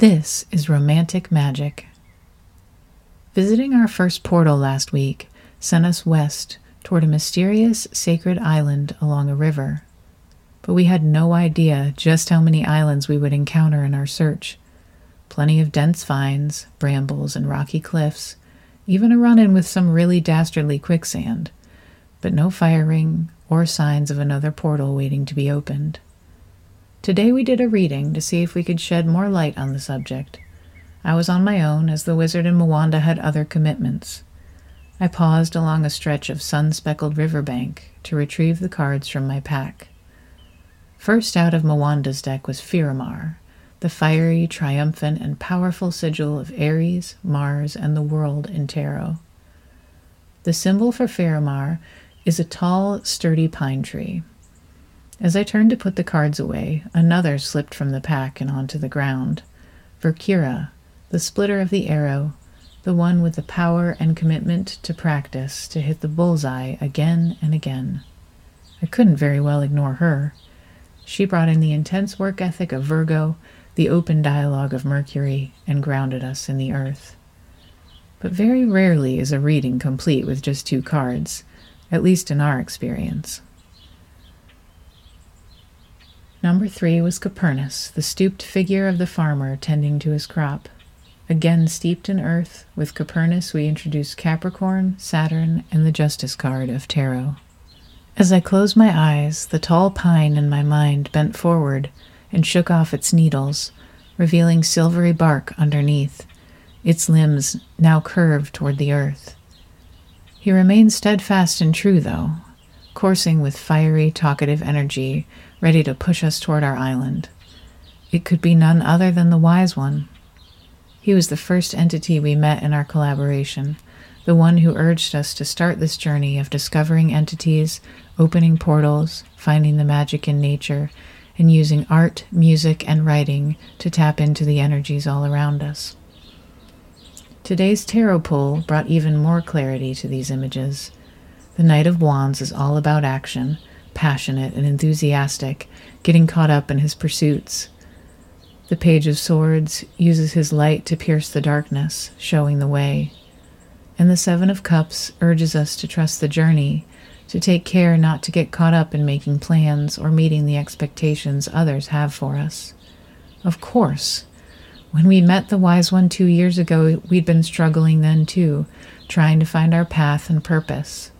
This is Romantick Magick. Visiting our first portal last week sent us west toward a mysterious sacred island along a river. But we had no idea just how many islands we would encounter in our search. Plenty of dense vines, brambles, and rocky cliffs, even a run in with some really dastardly quicksand, but no firing or signs of another portal waiting to be opened. Today we did a reading to see if we could shed more light on the subject. I was on my own, as the wizard and Mwanda had other commitments. I paused along a stretch of sun speckled riverbank to retrieve the cards from my pack. First out of Mwanda's deck was Firamar, the fiery, triumphant, and powerful sigil of Aries, Mars, and the world in tarot. The symbol for Firamar is a tall, sturdy pine tree. As I turned to put the cards away, another slipped from the pack and onto the ground. Verkira, the splitter of the arrow, the one with the power and commitment to practice to hit the bullseye again and again. I couldn't very well ignore her. She brought in the intense work ethic of Virgo, the open dialogue of Mercury, and grounded us in the earth. But very rarely is a reading complete with just two cards, at least in our experience. Number three was Copernicus, the stooped figure of the farmer tending to his crop. Again steeped in earth, with Copernicus we introduce Capricorn, Saturn, and the Justice card of Tarot. As I closed my eyes, the tall pine in my mind bent forward and shook off its needles, revealing silvery bark underneath, its limbs now curved toward the earth. He remained steadfast and true, though, coursing with fiery, talkative energy, ready to push us toward our island. It could be none other than the Wise One. He was the first entity we met in our collaboration, the one who urged us to start this journey of discovering entities, opening portals, finding the magic in nature, and using art, music, and writing to tap into the energies all around us. Today's tarot pull brought even more clarity to these images. The Knight of Wands is all about action, passionate and enthusiastic, getting caught up in his pursuits. The Page of Swords uses his light to pierce the darkness, showing the way. And the Seven of Cups urges us to trust the journey, to take care not to get caught up in making plans or meeting the expectations others have for us. Of course, when we met the Wise One two years ago, we'd been struggling then too, trying to find our path and purpose.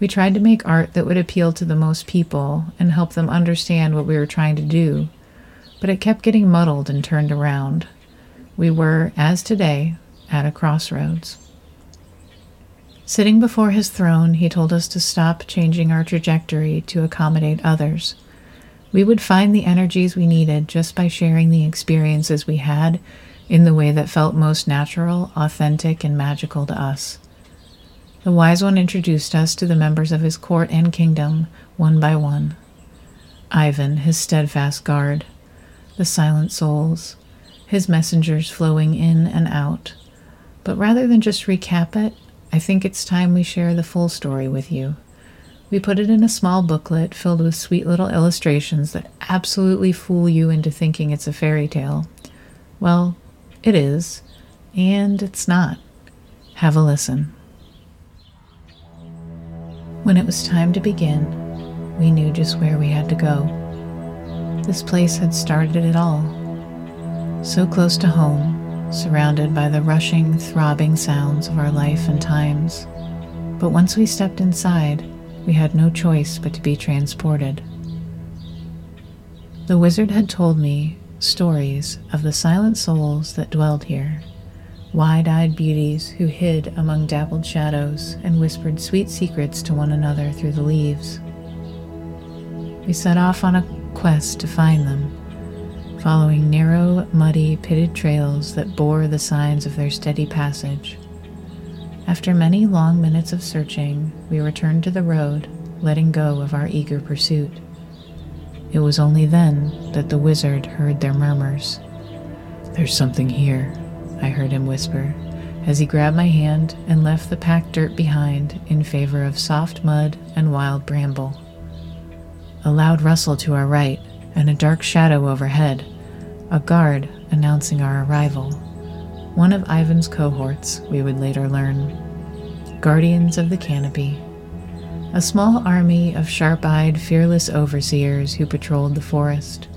We tried to make art that would appeal to the most people and help them understand what we were trying to do, but it kept getting muddled and turned around. We were, as today, at a crossroads. Sitting before his throne, he told us to stop changing our trajectory to accommodate others. We would find the energies we needed just by sharing the experiences we had in the way that felt most natural, authentic, and magical to us. The Wise One introduced us to the members of his court and kingdom, one by one. Ivan, his steadfast guard, the silent souls, his messengers flowing in and out. But rather than just recap it, I think it's time we share the full story with you. We put it in a small booklet filled with sweet little illustrations that absolutely fool you into thinking it's a fairy tale. Well, it is, and it's not. Have a listen. When it was time to begin, we knew just where we had to go. This place had started it all. So close to home, surrounded by the rushing, throbbing sounds of our life and times. But once we stepped inside, we had no choice but to be transported. The wizard had told me stories of the silent souls that dwelled here wide eyed beauties who hid among dappled shadows and whispered sweet secrets to one another through the leaves. We set off on a quest to find them, following narrow, muddy, pitted trails that bore the signs of their steady passage. After many long minutes of searching, we returned to the road, letting go of our eager pursuit. It was only then that the wizard heard their murmurs. There's something here, I heard him whisper as he grabbed my hand and left the packed dirt behind in favor of soft mud and wild bramble. A loud rustle to our right and a dark shadow overhead. A guard, announcing our arrival. One of Ivan's cohorts, we would later learn. Guardians of the Canopy. A small army of sharp eyed, fearless overseers who patrolled the forest.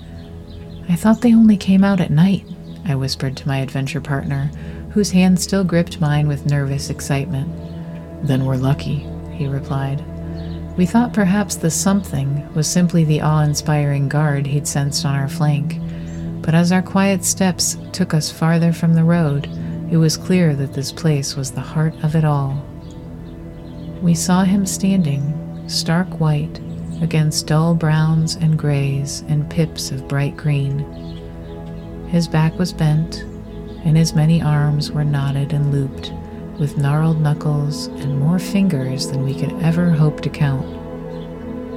I thought they only came out at night, I whispered to my adventure partner, whose hand still gripped mine with nervous excitement. Then we're lucky, he replied. We thought perhaps the something was simply the awe inspiring guard he'd sensed on our flank, but as our quiet steps took us farther from the road, it was clear that this place was the heart of it all. We saw him standing, stark white, against dull browns and grays and pips of bright green. His back was bent, and his many arms were knotted and looped, with gnarled knuckles and more fingers than we could ever hope to count.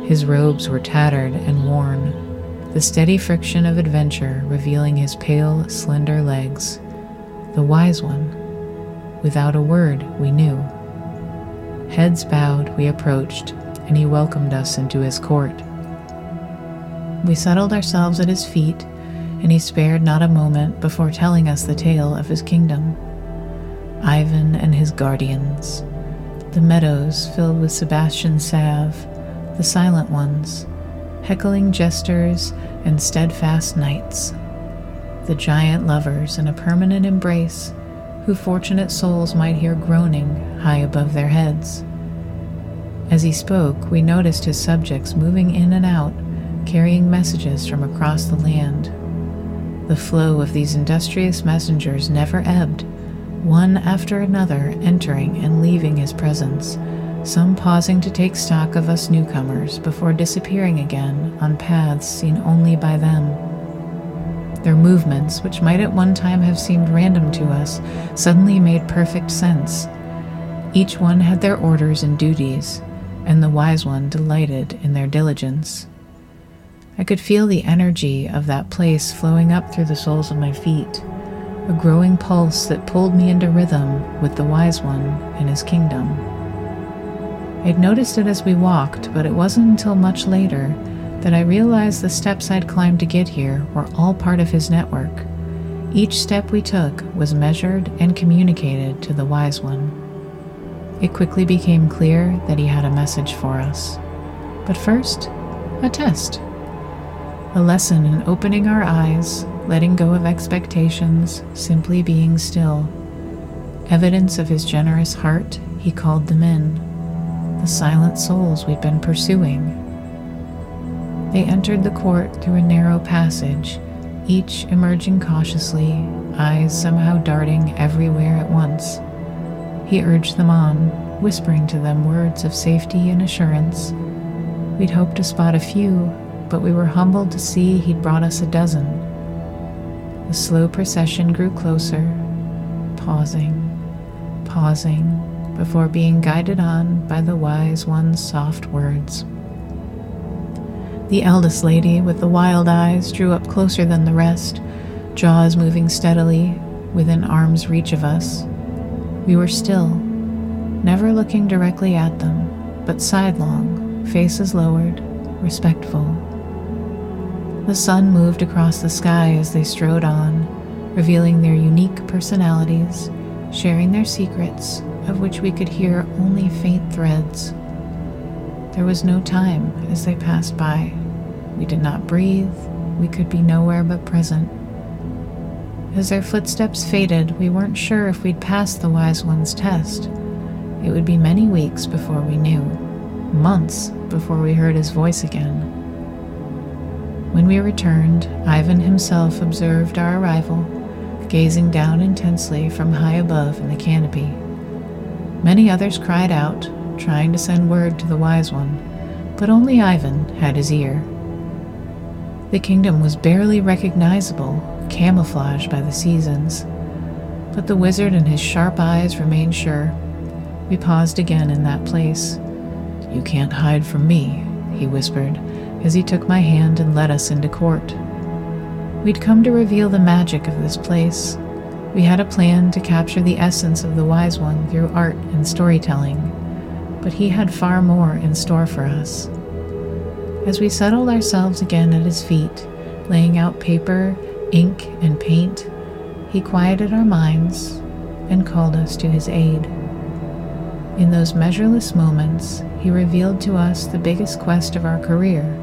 His robes were tattered and worn, the steady friction of adventure revealing his pale, slender legs. The wise one. Without a word, we knew. Heads bowed, we approached, and he welcomed us into his court. We settled ourselves at his feet, and he spared not a moment before telling us the tale of his kingdom. Ivan and his guardians, the meadows filled with Sebastian salve, the silent ones, heckling jesters and steadfast knights, the giant lovers in a permanent embrace who fortunate souls might hear groaning high above their heads. As he spoke, we noticed his subjects moving in and out, carrying messages from across the land. The flow of these industrious messengers never ebbed one after another entering and leaving his presence, some pausing to take stock of us newcomers before disappearing again on paths seen only by them. Their movements, which might at one time have seemed random to us, suddenly made perfect sense. Each one had their orders and duties, and the wise one delighted in their diligence. I could feel the energy of that place flowing up through the soles of my feet a growing pulse that pulled me into rhythm with the Wise One and his kingdom. I'd noticed it as we walked, but it wasn't until much later that I realized the steps I'd climbed to get here were all part of his network. Each step we took was measured and communicated to the Wise One. It quickly became clear that he had a message for us. But first, a test. A lesson in opening our eyes letting go of expectations, simply being still. Evidence of his generous heart, he called them in, the silent souls we'd been pursuing. They entered the court through a narrow passage, each emerging cautiously, eyes somehow darting everywhere at once. He urged them on, whispering to them words of safety and assurance. We'd hoped to spot a few, but we were humbled to see he'd brought us a dozen the slow procession grew closer, pausing, pausing, before being guided on by the wise one's soft words. The eldest lady with the wild eyes drew up closer than the rest, jaws moving steadily within arm's reach of us. We were still, never looking directly at them, but sidelong, faces lowered, respectful. The sun moved across the sky as they strode on, revealing their unique personalities, sharing their secrets, of which we could hear only faint threads. There was no time as they passed by. We did not breathe, we could be nowhere but present. As their footsteps faded, we weren't sure if we'd passed the Wise One's test. It would be many weeks before we knew, months before we heard his voice again. When we returned, Ivan himself observed our arrival, gazing down intensely from high above in the canopy. Many others cried out, trying to send word to the Wise One, but only Ivan had his ear. The kingdom was barely recognizable, camouflaged by the seasons, but the wizard and his sharp eyes remained sure. We paused again in that place. You can't hide from me, he whispered as he took my hand and led us into court. We'd come to reveal the magic of this place. We had a plan to capture the essence of the Wise One through art and storytelling, but he had far more in store for us. As we settled ourselves again at his feet, laying out paper, ink and paint, he quieted our minds and called us to his aid. In those measureless moments, he revealed to us the biggest quest of our career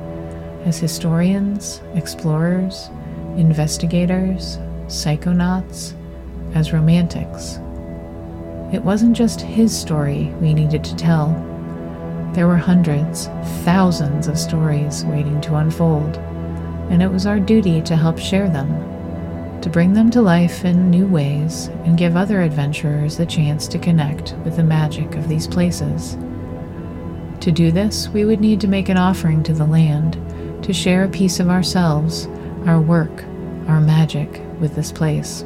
as historians, explorers, investigators, psychonauts, as romantics. It wasn't just his story we needed to tell. There were hundreds, thousands of stories waiting to unfold, and it was our duty to help share them, to bring them to life in new ways and give other adventurers the chance to connect with the magic of these places. To do this, we would need to make an offering to the land, to share a piece of ourselves, our work, our magic with this place.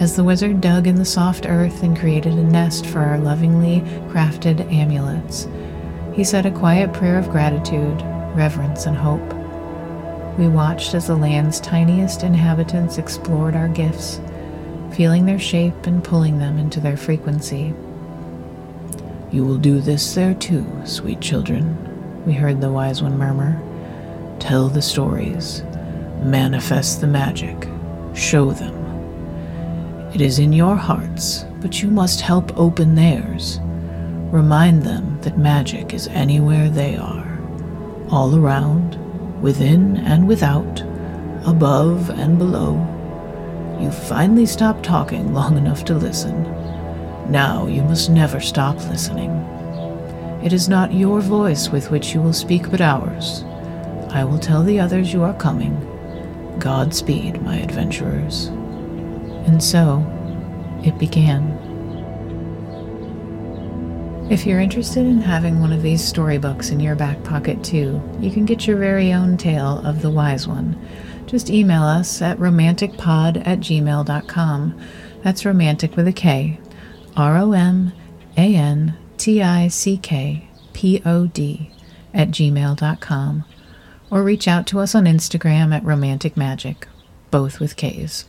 As the wizard dug in the soft earth and created a nest for our lovingly crafted amulets, he said a quiet prayer of gratitude, reverence, and hope. We watched as the land's tiniest inhabitants explored our gifts, feeling their shape and pulling them into their frequency. You will do this there too, sweet children, we heard the wise one murmur. Tell the stories, manifest the magic, show them. It is in your hearts, but you must help open theirs. Remind them that magic is anywhere they are, all around, within and without, above and below. You finally stopped talking long enough to listen. Now you must never stop listening. It is not your voice with which you will speak, but ours. I will tell the others you are coming. Godspeed, my adventurers. And so, it began. If you're interested in having one of these storybooks in your back pocket too, you can get your very own tale of the wise one. Just email us at romantickpod at gmail.com. That's romantic with a K. R O M A N T I C K P O D at gmail.com. Or reach out to us on Instagram at romantick magick, both with K's.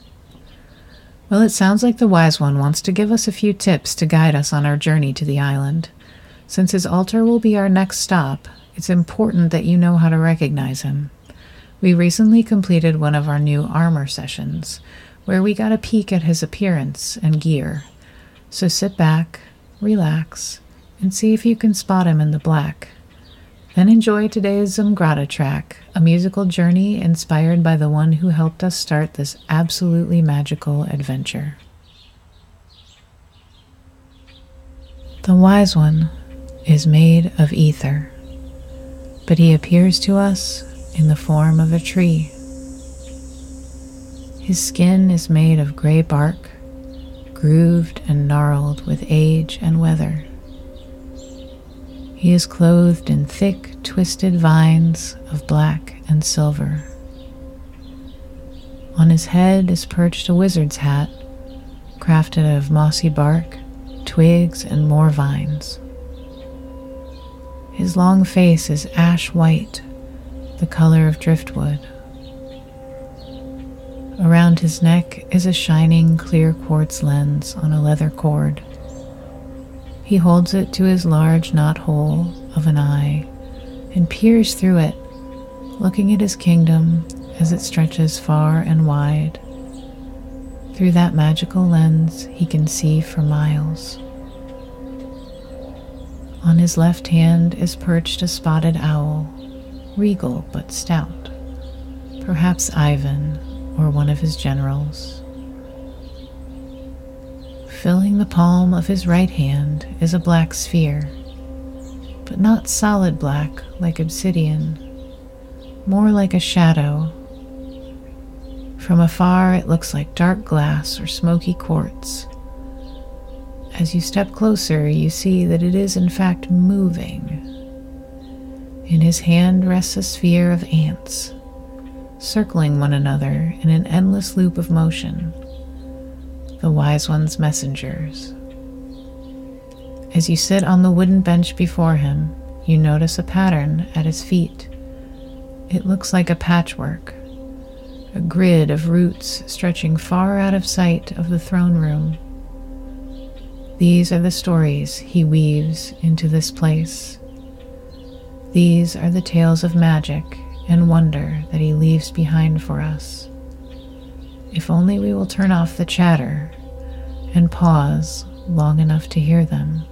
Well, it sounds like the wise one wants to give us a few tips to guide us on our journey to the island. Since his altar will be our next stop, it's important that you know how to recognize him. We recently completed one of our new armor sessions, where we got a peek at his appearance and gear. So sit back, relax, and see if you can spot him in the black. Then enjoy today's Zumgrada track, a musical journey inspired by the one who helped us start this absolutely magical adventure. The Wise One is made of ether, but he appears to us in the form of a tree. His skin is made of gray bark, grooved and gnarled with age and weather. He is clothed in thick, twisted vines of black and silver. On his head is perched a wizard's hat, crafted of mossy bark, twigs, and more vines. His long face is ash white, the color of driftwood. Around his neck is a shining clear quartz lens on a leather cord. He holds it to his large knot hole of an eye and peers through it, looking at his kingdom as it stretches far and wide. Through that magical lens, he can see for miles. On his left hand is perched a spotted owl, regal but stout, perhaps Ivan or one of his generals. Filling the palm of his right hand is a black sphere, but not solid black like obsidian, more like a shadow. From afar, it looks like dark glass or smoky quartz. As you step closer, you see that it is in fact moving. In his hand rests a sphere of ants, circling one another in an endless loop of motion the Wise One's messengers. As you sit on the wooden bench before him, you notice a pattern at his feet. It looks like a patchwork, a grid of roots stretching far out of sight of the throne room. These are the stories he weaves into this place. These are the tales of magic and wonder that he leaves behind for us. If only we will turn off the chatter and pause long enough to hear them.